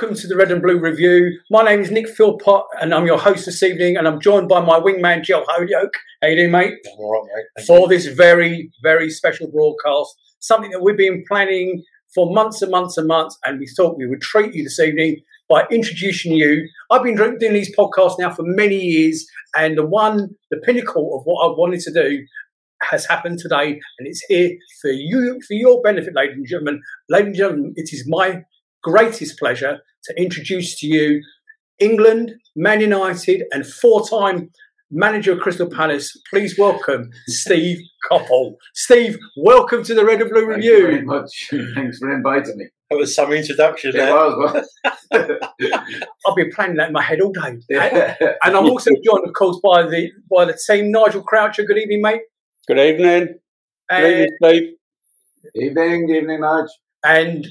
welcome to the Red and Blue Review. My name is Nick Philpott, and I'm your host this evening. And I'm joined by my wingman, Jill Holyoke. How you doing, mate? I'm all right, mate. Thank For you. this very, very special broadcast, something that we've been planning for months and months and months, and we thought we would treat you this evening by introducing you. I've been doing these podcasts now for many years, and the one, the pinnacle of what I wanted to do has happened today, and it's here for you, for your benefit, ladies and gentlemen. Ladies and gentlemen, it is my greatest pleasure to introduce to you England, Man United, and four-time manager of Crystal Palace. Please welcome Steve Coppell. Steve, welcome to the Red and Blue Thank you very Review. much. Thanks for inviting me. That was some introduction It there. was, I've been planning that in my head all day. well. And I'm also joined, of course, by the by the team. Nigel Croucher. Good evening, mate. Good evening. Good evening, Steve. evening, evening, Marge. and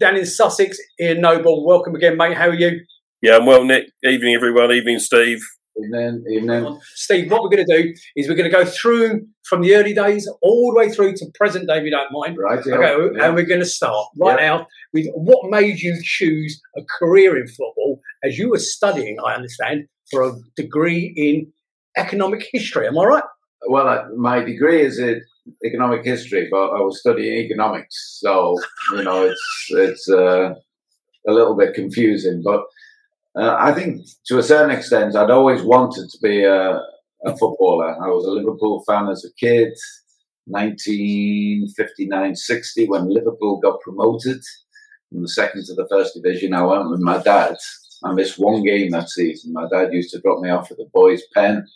down in Sussex, Ian Noble. Welcome again, mate. How are you? Yeah, I'm well, Nick. Evening, everyone. Evening, Steve. Evening, evening. Steve, what we're going to do is we're going to go through from the early days all the way through to present day, if you don't mind. Right, yeah. Okay, yeah. and we're going to start right Yeah. now with what made you choose a career in football as you were studying, I understand, for a degree in economic history. Am I right? Well, uh, my degree is in economic history, but I was studying economics, so you know it's it's uh, a little bit confusing. But uh, I think to a certain extent, I'd always wanted to be a, a footballer. I was a Liverpool fan as a kid. 1959-60 when Liverpool got promoted from the second to the first division. I went with my dad. I missed one game that season. My dad used to drop me off at the boys' pen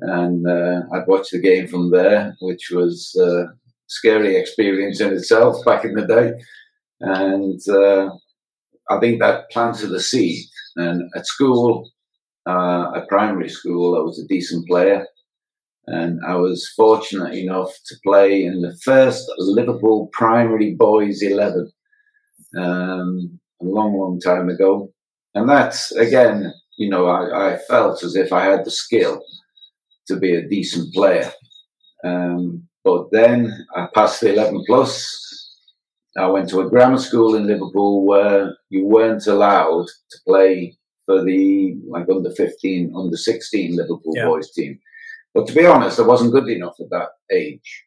and uh, I'd watch the game from there, which was a scary experience in itself back in the day. And uh, I think that planted the seed. And at school, uh, at primary school, I was a decent player. And I was fortunate enough to play in the first Liverpool primary boys 11 um, a long, long time ago. And that's, again, you know, I, I felt as if I had the skill to be a decent player. Um, but then I passed the 11 plus. I went to a grammar school in Liverpool where you weren't allowed to play for the like under 15, under 16 Liverpool Yeah. boys team. But to be honest, I wasn't good enough at that age.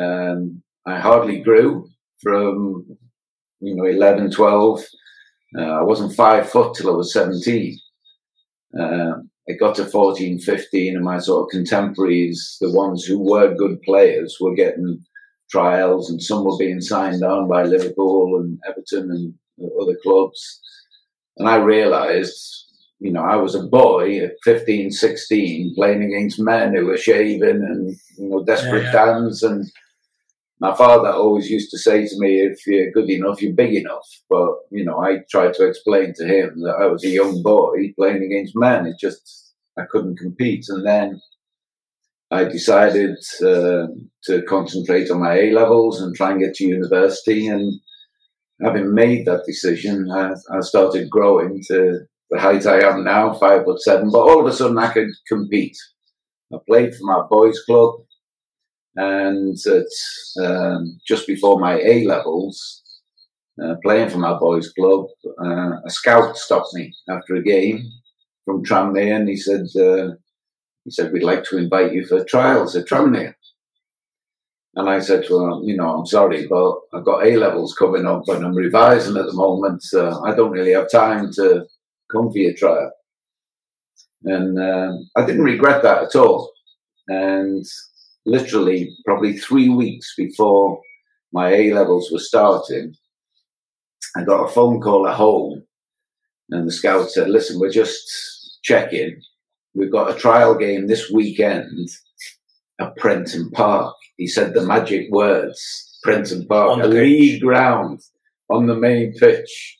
Um, I hardly grew from, you know, 11, 12. Uh, I wasn't five foot till I was 17. Um, it got to 14, 15, and my sort of contemporaries, the ones who were good players, were getting trials, and some were being signed on by Liverpool and Everton and other clubs. And I realised, you know, I was a boy at 15, 16, playing against men who were shaving and, you know, desperate Yeah, yeah. dance. And my father always used to say to me, if you're good enough, you're big enough. But, you know, I tried to explain to him that I was a young boy playing against men. It just, I couldn't compete. And then I decided uh, to concentrate on my A levels and try and get to university. And having made that decision, I, I started growing to the height I am now, five foot seven. But all of a sudden, I could compete. I played for my boys' club, and um, just before my A levels, uh, playing for my boys' club, uh, a scout stopped me after a game from Tranmere, and he said, uh, "He said we'd like to invite you for trials at Tranmere." And I said "Well, "You know, I'm sorry, but I've got A levels coming up, and I'm revising at the moment. So I don't really have time to come for your trial." And um I didn't regret that at all. And literally, probably three weeks before my A levels were starting, I got a phone call at home, and the scout said, "Listen, we're just checking. We've got a trial game this weekend at Prenton Park." He said the magic words, Prenton Park, a pitch. league ground on the main pitch.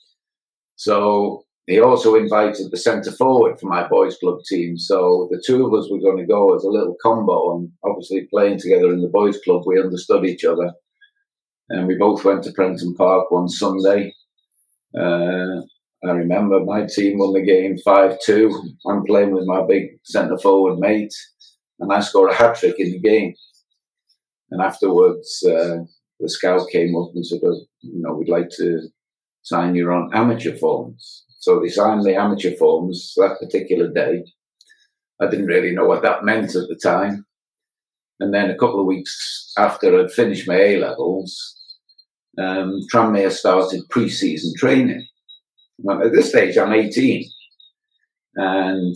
So he also invited the centre forward for my boys' club team. So the two of us were going to go as a little combo, and obviously playing together in the boys' club, we understood each other. And we both went to Prenton Park one Sunday. Uh, I remember my team won the game 5 2. I'm playing with my big centre forward mate, and I scored a hat trick in the game. And afterwards, uh, the scout came up and said, "Oh, you know, we'd like to sign you on amateur forms. So they signed the amateur forms that particular day. I didn't really know what that meant at the time. And then a couple of weeks after I'd finished my A levels, um, Tranmere started pre season training. Well, at this stage, I'm 18. And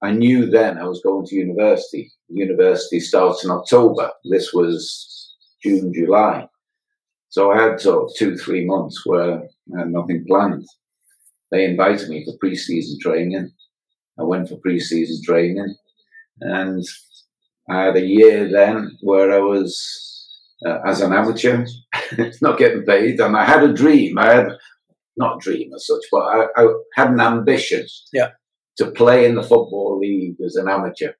I knew then I was going to university. University starts in October. This was June, July. So I had sort of two, three months where I had nothing planned. They invited me for pre-season training. I went for pre-season training, and I had a year then where I was uh, as an amateur, not getting paid, and I had a dream. I had not a dream as such, but I, I had an ambition. Yeah. To play in the football league as an amateur.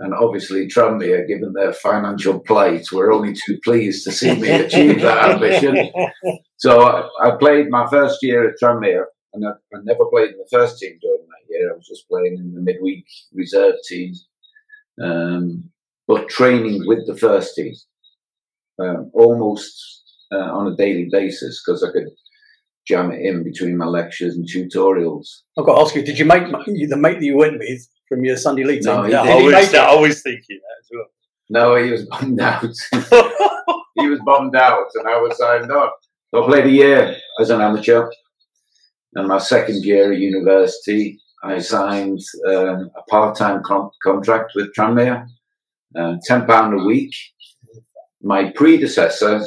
And obviously, Tranmere, given their financial plight, were only too pleased to see me achieve that ambition. So I, I, played my first year at Tranmere, and I, I, never played in the first team during that year. I was just playing in the midweek reserve team, um, but training with the first team um, almost uh, on a daily basis because I could jam it in between my lectures and tutorials. I've got to ask you: Did you make the mate that you went with? from your Sunday league team. No, yeah, I, was, I was thinking that as well. No, he was bummed out. he was bummed out, and I was signed on. So I played a year as an amateur, and my second year at university, I signed um, a part-time con- contract with Tranmere, uh, ten pound a week. My predecessor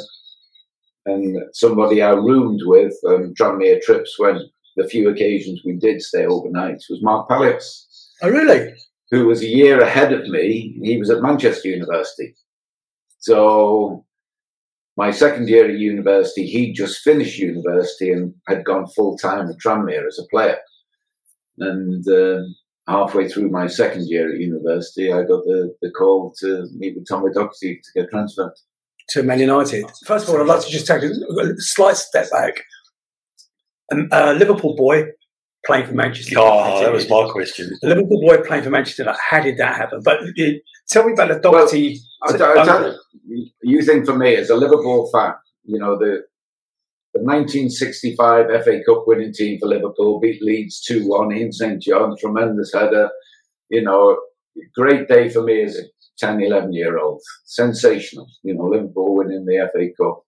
and somebody I roomed with on um, Tranmere trips when the few occasions we did stay overnight was Mark Palios. Oh, really? Who was a year ahead of me. He was at Manchester University. So my second year at university, he'd just finished university and had gone full time at Tranmere as a player. And uh, halfway through my second year at university, I got the, the call to meet with Tommy Docherty to get transferred. To Man United. First of all, I'd like to just take a slight step back. Um, a Liverpool boy playing for Manchester. Oh, that was my question. A Liverpool boy playing for Manchester. How did that happen? But it, tell me about the Docherty. Well, you think for me as a Liverpool fan, you know the the 1965 FA Cup winning team for Liverpool beat Leeds 2 1 Ian St John, tremendous header. You know, great day for me as a 10, 11 year old. Sensational. You know, Liverpool winning the FA Cup.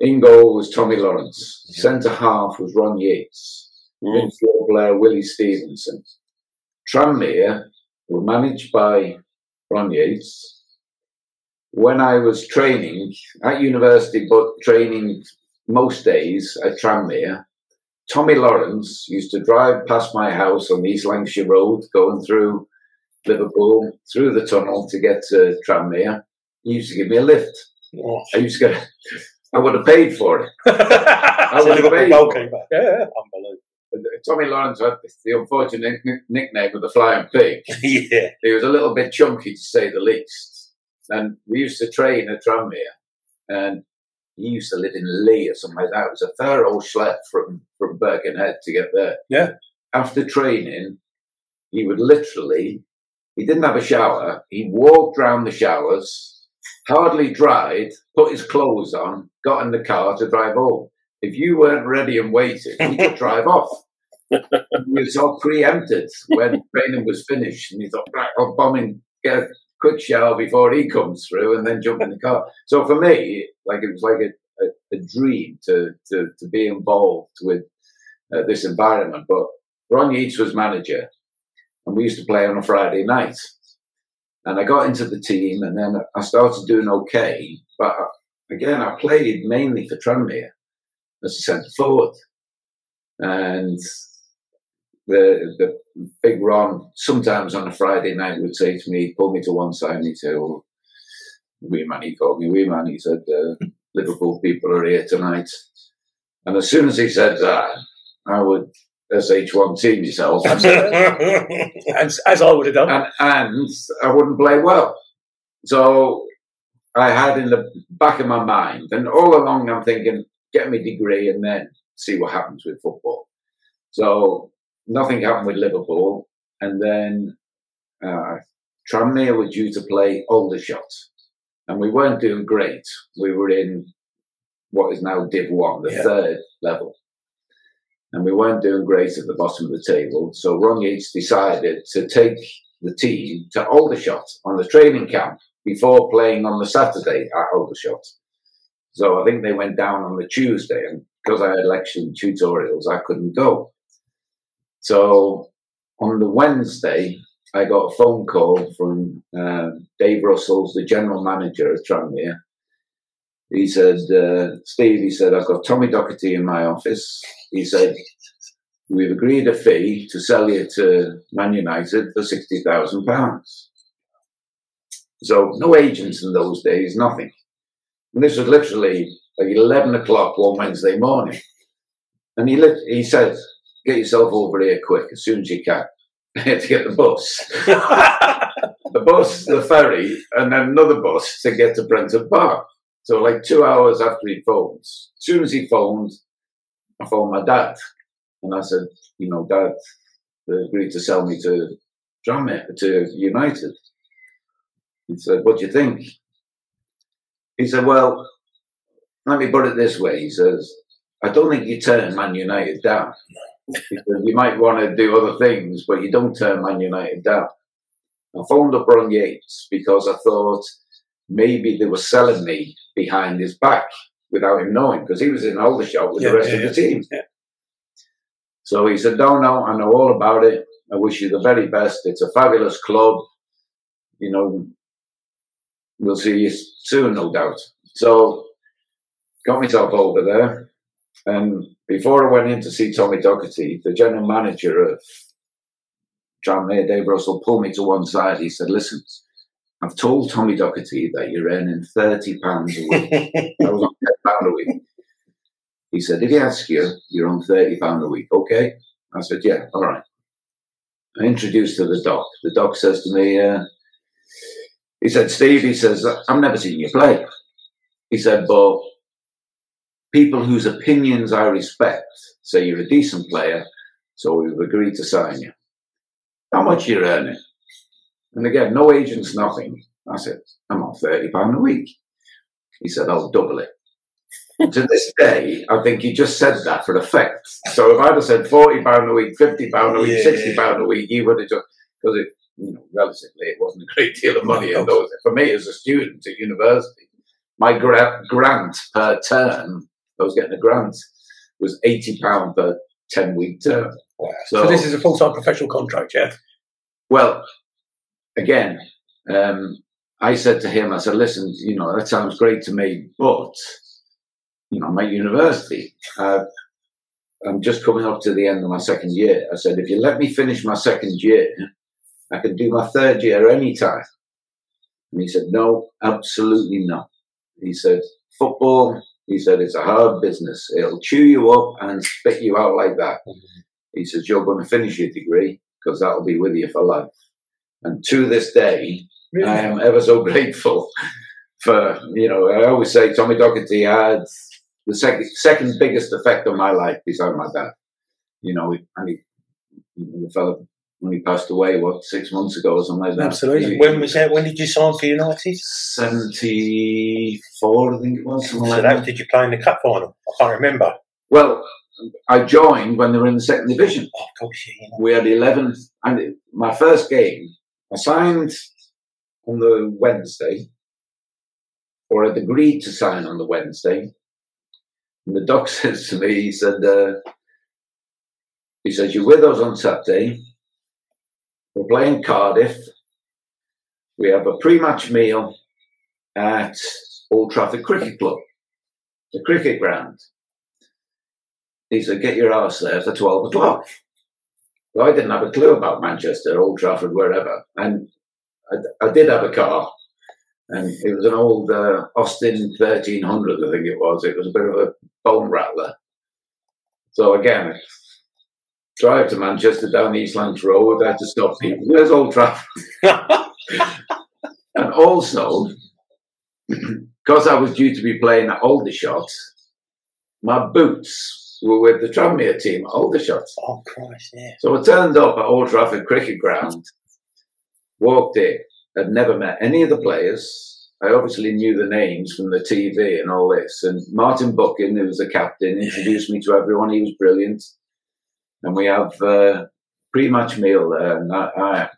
In goal was Tommy Lawrence. Yeah. Centre half was Ron Yeats. mm. Blair, Willie Stevenson. Tranmere were managed by Ron Yeats. When I was training at university, but training most days at Tranmere, Tommy Lawrence used to drive past my house on the East Lancashire Road, going through Liverpool, through the tunnel to get to Tranmere. He used to give me a lift. Oh. I used to get, I would have paid for it. I would have paid. Goalkeeper. Yeah, unbelievable. Tommy Lawrence had the unfortunate nickname of the Flying Pig. yeah. He was a little bit chunky, to say the least. And we used to train at Tranmere, and he used to live in Leigh or something like that. It was a fair old schlep from, from Birkenhead to get there. Yeah. After training, he would literally, he didn't have a shower. He walked round the showers, hardly dried, put his clothes on, got in the car to drive home if you weren't ready and waiting, he could drive off. he was all preempted when training was finished, and he thought, right, I'll bomb in, get a quick shower before he comes through, and then jump in the car. So for me, like it was like a, a, a dream to, to to be involved with uh, this environment. But Ron Yeats was manager, and we used to play on a Friday night. And I got into the team, and then I started doing okay. But again, I played mainly for Tranmere as a centre forward. And the the big Ron, sometimes on a Friday night, would say to me, pull me to one side, and he'd say, "Oh, wee man," he called me wee man. He said, uh, "Liverpool people are here tonight." And as soon as he said that, I would SH1 team myself, as, as I would have done, and, and I wouldn't play well. So I had in the back of my mind, and all along I'm thinking, get my degree, and then see what happens with football. So nothing happened with Liverpool, and then uh, Tranmere were due to play Aldershot, and we weren't doing great. We were in what is now Div 1, the Yeah. third level. And we weren't doing great at the bottom of the table. So Ron Yeats decided to take the team to Aldershot on the training camp before playing on the Saturday at Aldershot. So I think they went down on the Tuesday, and because I had election tutorials, I couldn't go. So on the Wednesday, I got a phone call from uh, Dave Russell's, the general manager of Tranmere. He said, uh, Steve, he said, I've got Tommy Docherty in my office. He said, we've agreed a fee to sell you to Man United for £60,000. So no agents in those days, nothing. And this was literally like 11 o'clock one Wednesday morning. And he, lit- he said, get yourself over here quick, as soon as you can. I had to get the bus. the bus, the ferry, and then another bus to get to Prenton Park. So like two hours after he phoned, as soon as he phoned, I phoned my dad. And I said, you know, Dad, they agreed to sell me to Tranmere, to United. He said, what do you think? He said, well, let me put it this way. He says, I don't think you turn Man United down. Said, you might want to do other things, but you don't turn Man United down. I phoned up Ron Yeats because I thought maybe they were selling me behind his back without him knowing, because he was in Aldershot with Yeah, the rest yeah, of the team. yeah. So he said, No, no, I know all about it. I wish you the very best. It's a fabulous club. You know, we'll see you soon, no doubt. So got myself over there. And before I went in to see Tommy Docherty, the general manager of Tranmere, Dave Russell, pulled me to one side. He said, Listen, I've told Tommy Docherty that you're earning £30 a week. I was on £10 a week. He said, If he asks you, you're on £30 a week. Okay. I said, Yeah, all right. I introduced to the doc. The doc says to me, uh, He said, Steve, he says, I've never seen you play. He said, But people whose opinions I respect say you're a decent player, so we've agreed to sign you. How much you earning? And again, no agents, nothing. I said, I'm on £30 a week. He said, I'll double it. to this day, I think he just said that for effect. So if I'd have said forty pound a week, fifty pound a week, Yeah. sixty pound a week, he would have just because it, you know, relatively, it wasn't a great deal of money in those. For me, as a student at university, my gra- grant per term, I was getting a grant, was eighty pound per ten week term. Wow. So this is a full time professional contract, yeah. Well, again, um, I said to him, I said, listen, you know, that sounds great to me, but, you know, I'm at university. Uh, I'm just coming up to the end of my second year. I said, if you let me finish my second year, I can do my third year anytime. And he said, no, absolutely not. He said, football, he said, it's a hard business. It'll chew you up and spit you out like that. He says, you're going to finish your degree because that'll be with you for life. And to this day, I am ever so grateful for, you know, I always say Tommy Docherty had the second, second biggest effect on my life beside my dad. You know, and he, the fella, when he passed away, what, six months ago or something like that. Absolutely. He- When was that? When did you sign for United? 74, I think it was, So like that, that. did you play in the cup final? I can't remember. Well, I joined when they were in the second division. Oh, of course, yeah, you know. we had 11 and it- my first game i signed on the wednesday or had agreed to sign on the wednesday and the doc says to me he said uh, he says you're with us on saturday we're playing cardiff we have a pre-match meal at old trafford cricket club the cricket ground he said get your ass there for 12 o'clock well, I didn't have a clue about Manchester, Old Trafford, wherever. And I, I did have a car, and it was an old uh, Austin 1300, I think it was. It was a bit of a bone rattler. So again, drive to Manchester down East Lancs Road. I had to stop people. Where's Old Trafford? And also, because I was due to be playing at Aldershot, my boots were with the Tranmere team at Aldershot. oh, Christ, yeah. So I turned up at Old Trafford Cricket Ground, walked in, had never met any of the players, I obviously knew the names from the TV and all this. And Martin Buchan, who was the captain, introduced me to everyone. He was brilliant. And we have uh, pre-match meal there, and I, I am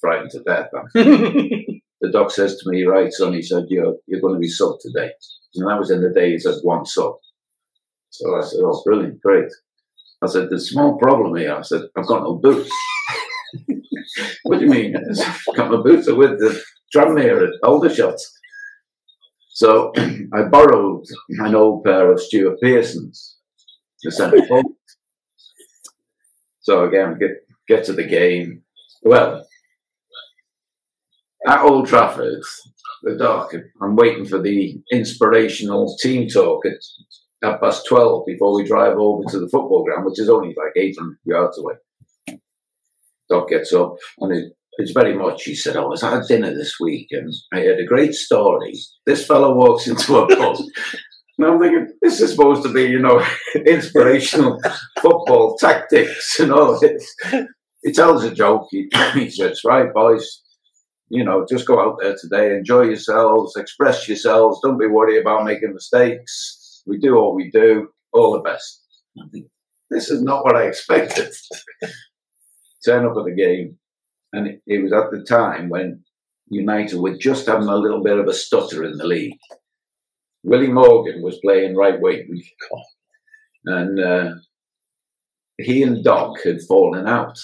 frightened to death. the doc says to me, "Right, son," he said, "You're you're going to be subbed today." And that was in the days of one sub. So I said, "Oh, brilliant, great." I said, "There's a small problem here." I said, "I've got no boots." what do you mean? I've got my boots are with the Tranmere at Aldershot. So I borrowed an old pair of Stuart Pearson's to send home. So again, get get to the game. Well, at Old Trafford, the Doc, I'm waiting for the inspirational team talk at half past 12 before we drive over to the football ground, which is only like 800 yards away. Doc gets up and it, it's very much, he said, oh, I was at dinner this week and I had a great story. This fellow walks into a pub. and I'm thinking, this is supposed to be, you know, inspirational football tactics and all this. He tells a joke. He, he says, right, boys, you know, just go out there today, enjoy yourselves, express yourselves, don't be worried about making mistakes. We do what we do, all the best. this is not what I expected. Turn up at the game, and it, it, was at the time when United were just having a little bit of a stutter in the league. Willie Morgan was playing right wing, and uh, he and Doc had fallen out.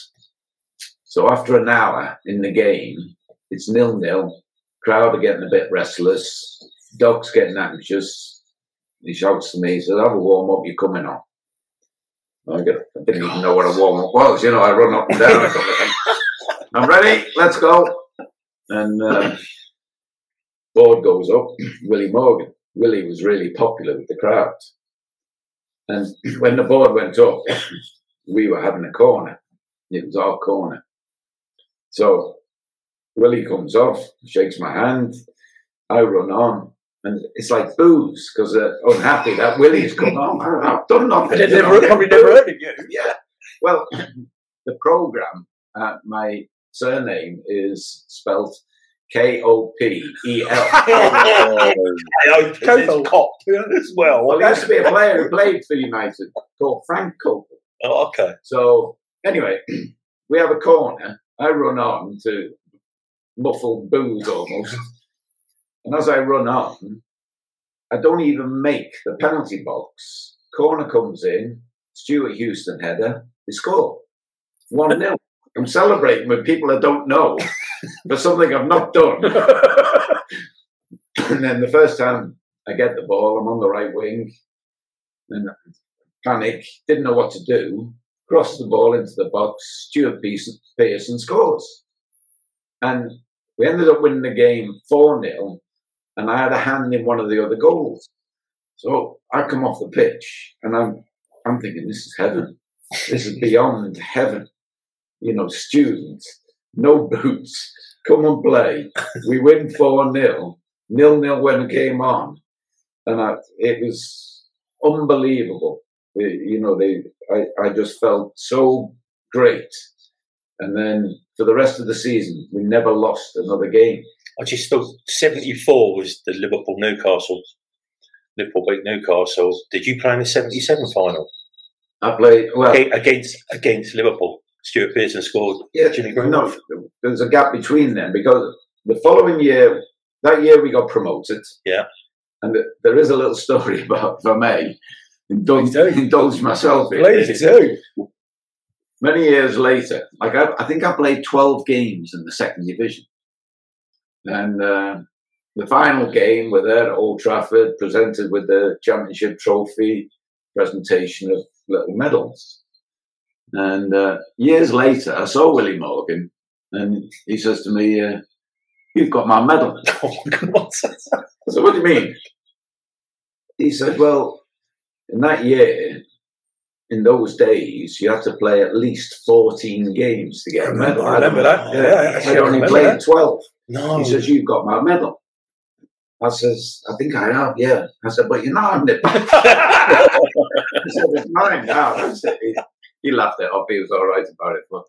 So after an hour in the game, it's nil nil. Crowd are getting a bit restless. Doc's getting anxious. He shouts to me, he says, Have a warm up, you're coming on. I, get, I didn't even know what a warm up was. You know, I run up and down. I'm ready, let's go. And uh, board goes up, Willie Morgan. Willie was really popular with the crowd. And when the board went up, we were having a corner. It was our corner. So Willie comes off, shakes my hand. I run on. And it's like booze because they're unhappy that Willie's come on. I've done nothing. They never, probably never heard of you. Yeah. Well, the program, uh, my surname is spelt K O P E L. Cop as well. Well, there used to be a player who played for United called Frank Kopel. Oh, okay. So anyway, we have a corner. I run on to muffled booze almost. and as I run on, I don't even make the penalty box. Corner comes in, Stewart Houston header, they score. 1 0. I'm celebrating with people I don't know for something I've not done. and then the first time I get the ball, I'm on the right wing, and panic, didn't know what to do, cross the ball into the box, Stuart Pearson scores. And we ended up winning the game 4 0, and I had a hand in one of the other goals. So I come off the pitch, and I'm, I'm thinking, this is heaven. This is beyond heaven. You know, students, no boots, come and play. We win 4 0, nil nil when it came on. And I, it was unbelievable. You know, they, I, I just felt so great. And then for the rest of the season, we never lost another game. I just thought 74 was the Liverpool Newcastle. Liverpool beat Newcastle. Did you play in the 77 final? I played, well. Against, against Liverpool. Stuart Pearson scored. Yeah, Jimmy no, there's a gap between them because the following year, that year we got promoted. Yeah. And there is a little story about, if I may, indulge, indulge myself in. Please do many years later, like I, I, think I played 12 games in the second division. And uh, the final game, we're there at Old Trafford, presented with the championship trophy, presentation of little medals. And uh, years later, I saw Willie Morgan, and he says to me, uh, You've got my medal. Oh, so, what do you mean? He said, Well, in that year, in those days, you had to play at least 14 games to get a medal. I remember that. Yeah, yeah I only played that. 12. No. He says, You've got my medal. I says, I think I have, yeah. I said, But you're not having it he said, It's mine now. That's it. He, he, laughed it off. He was all right about it. But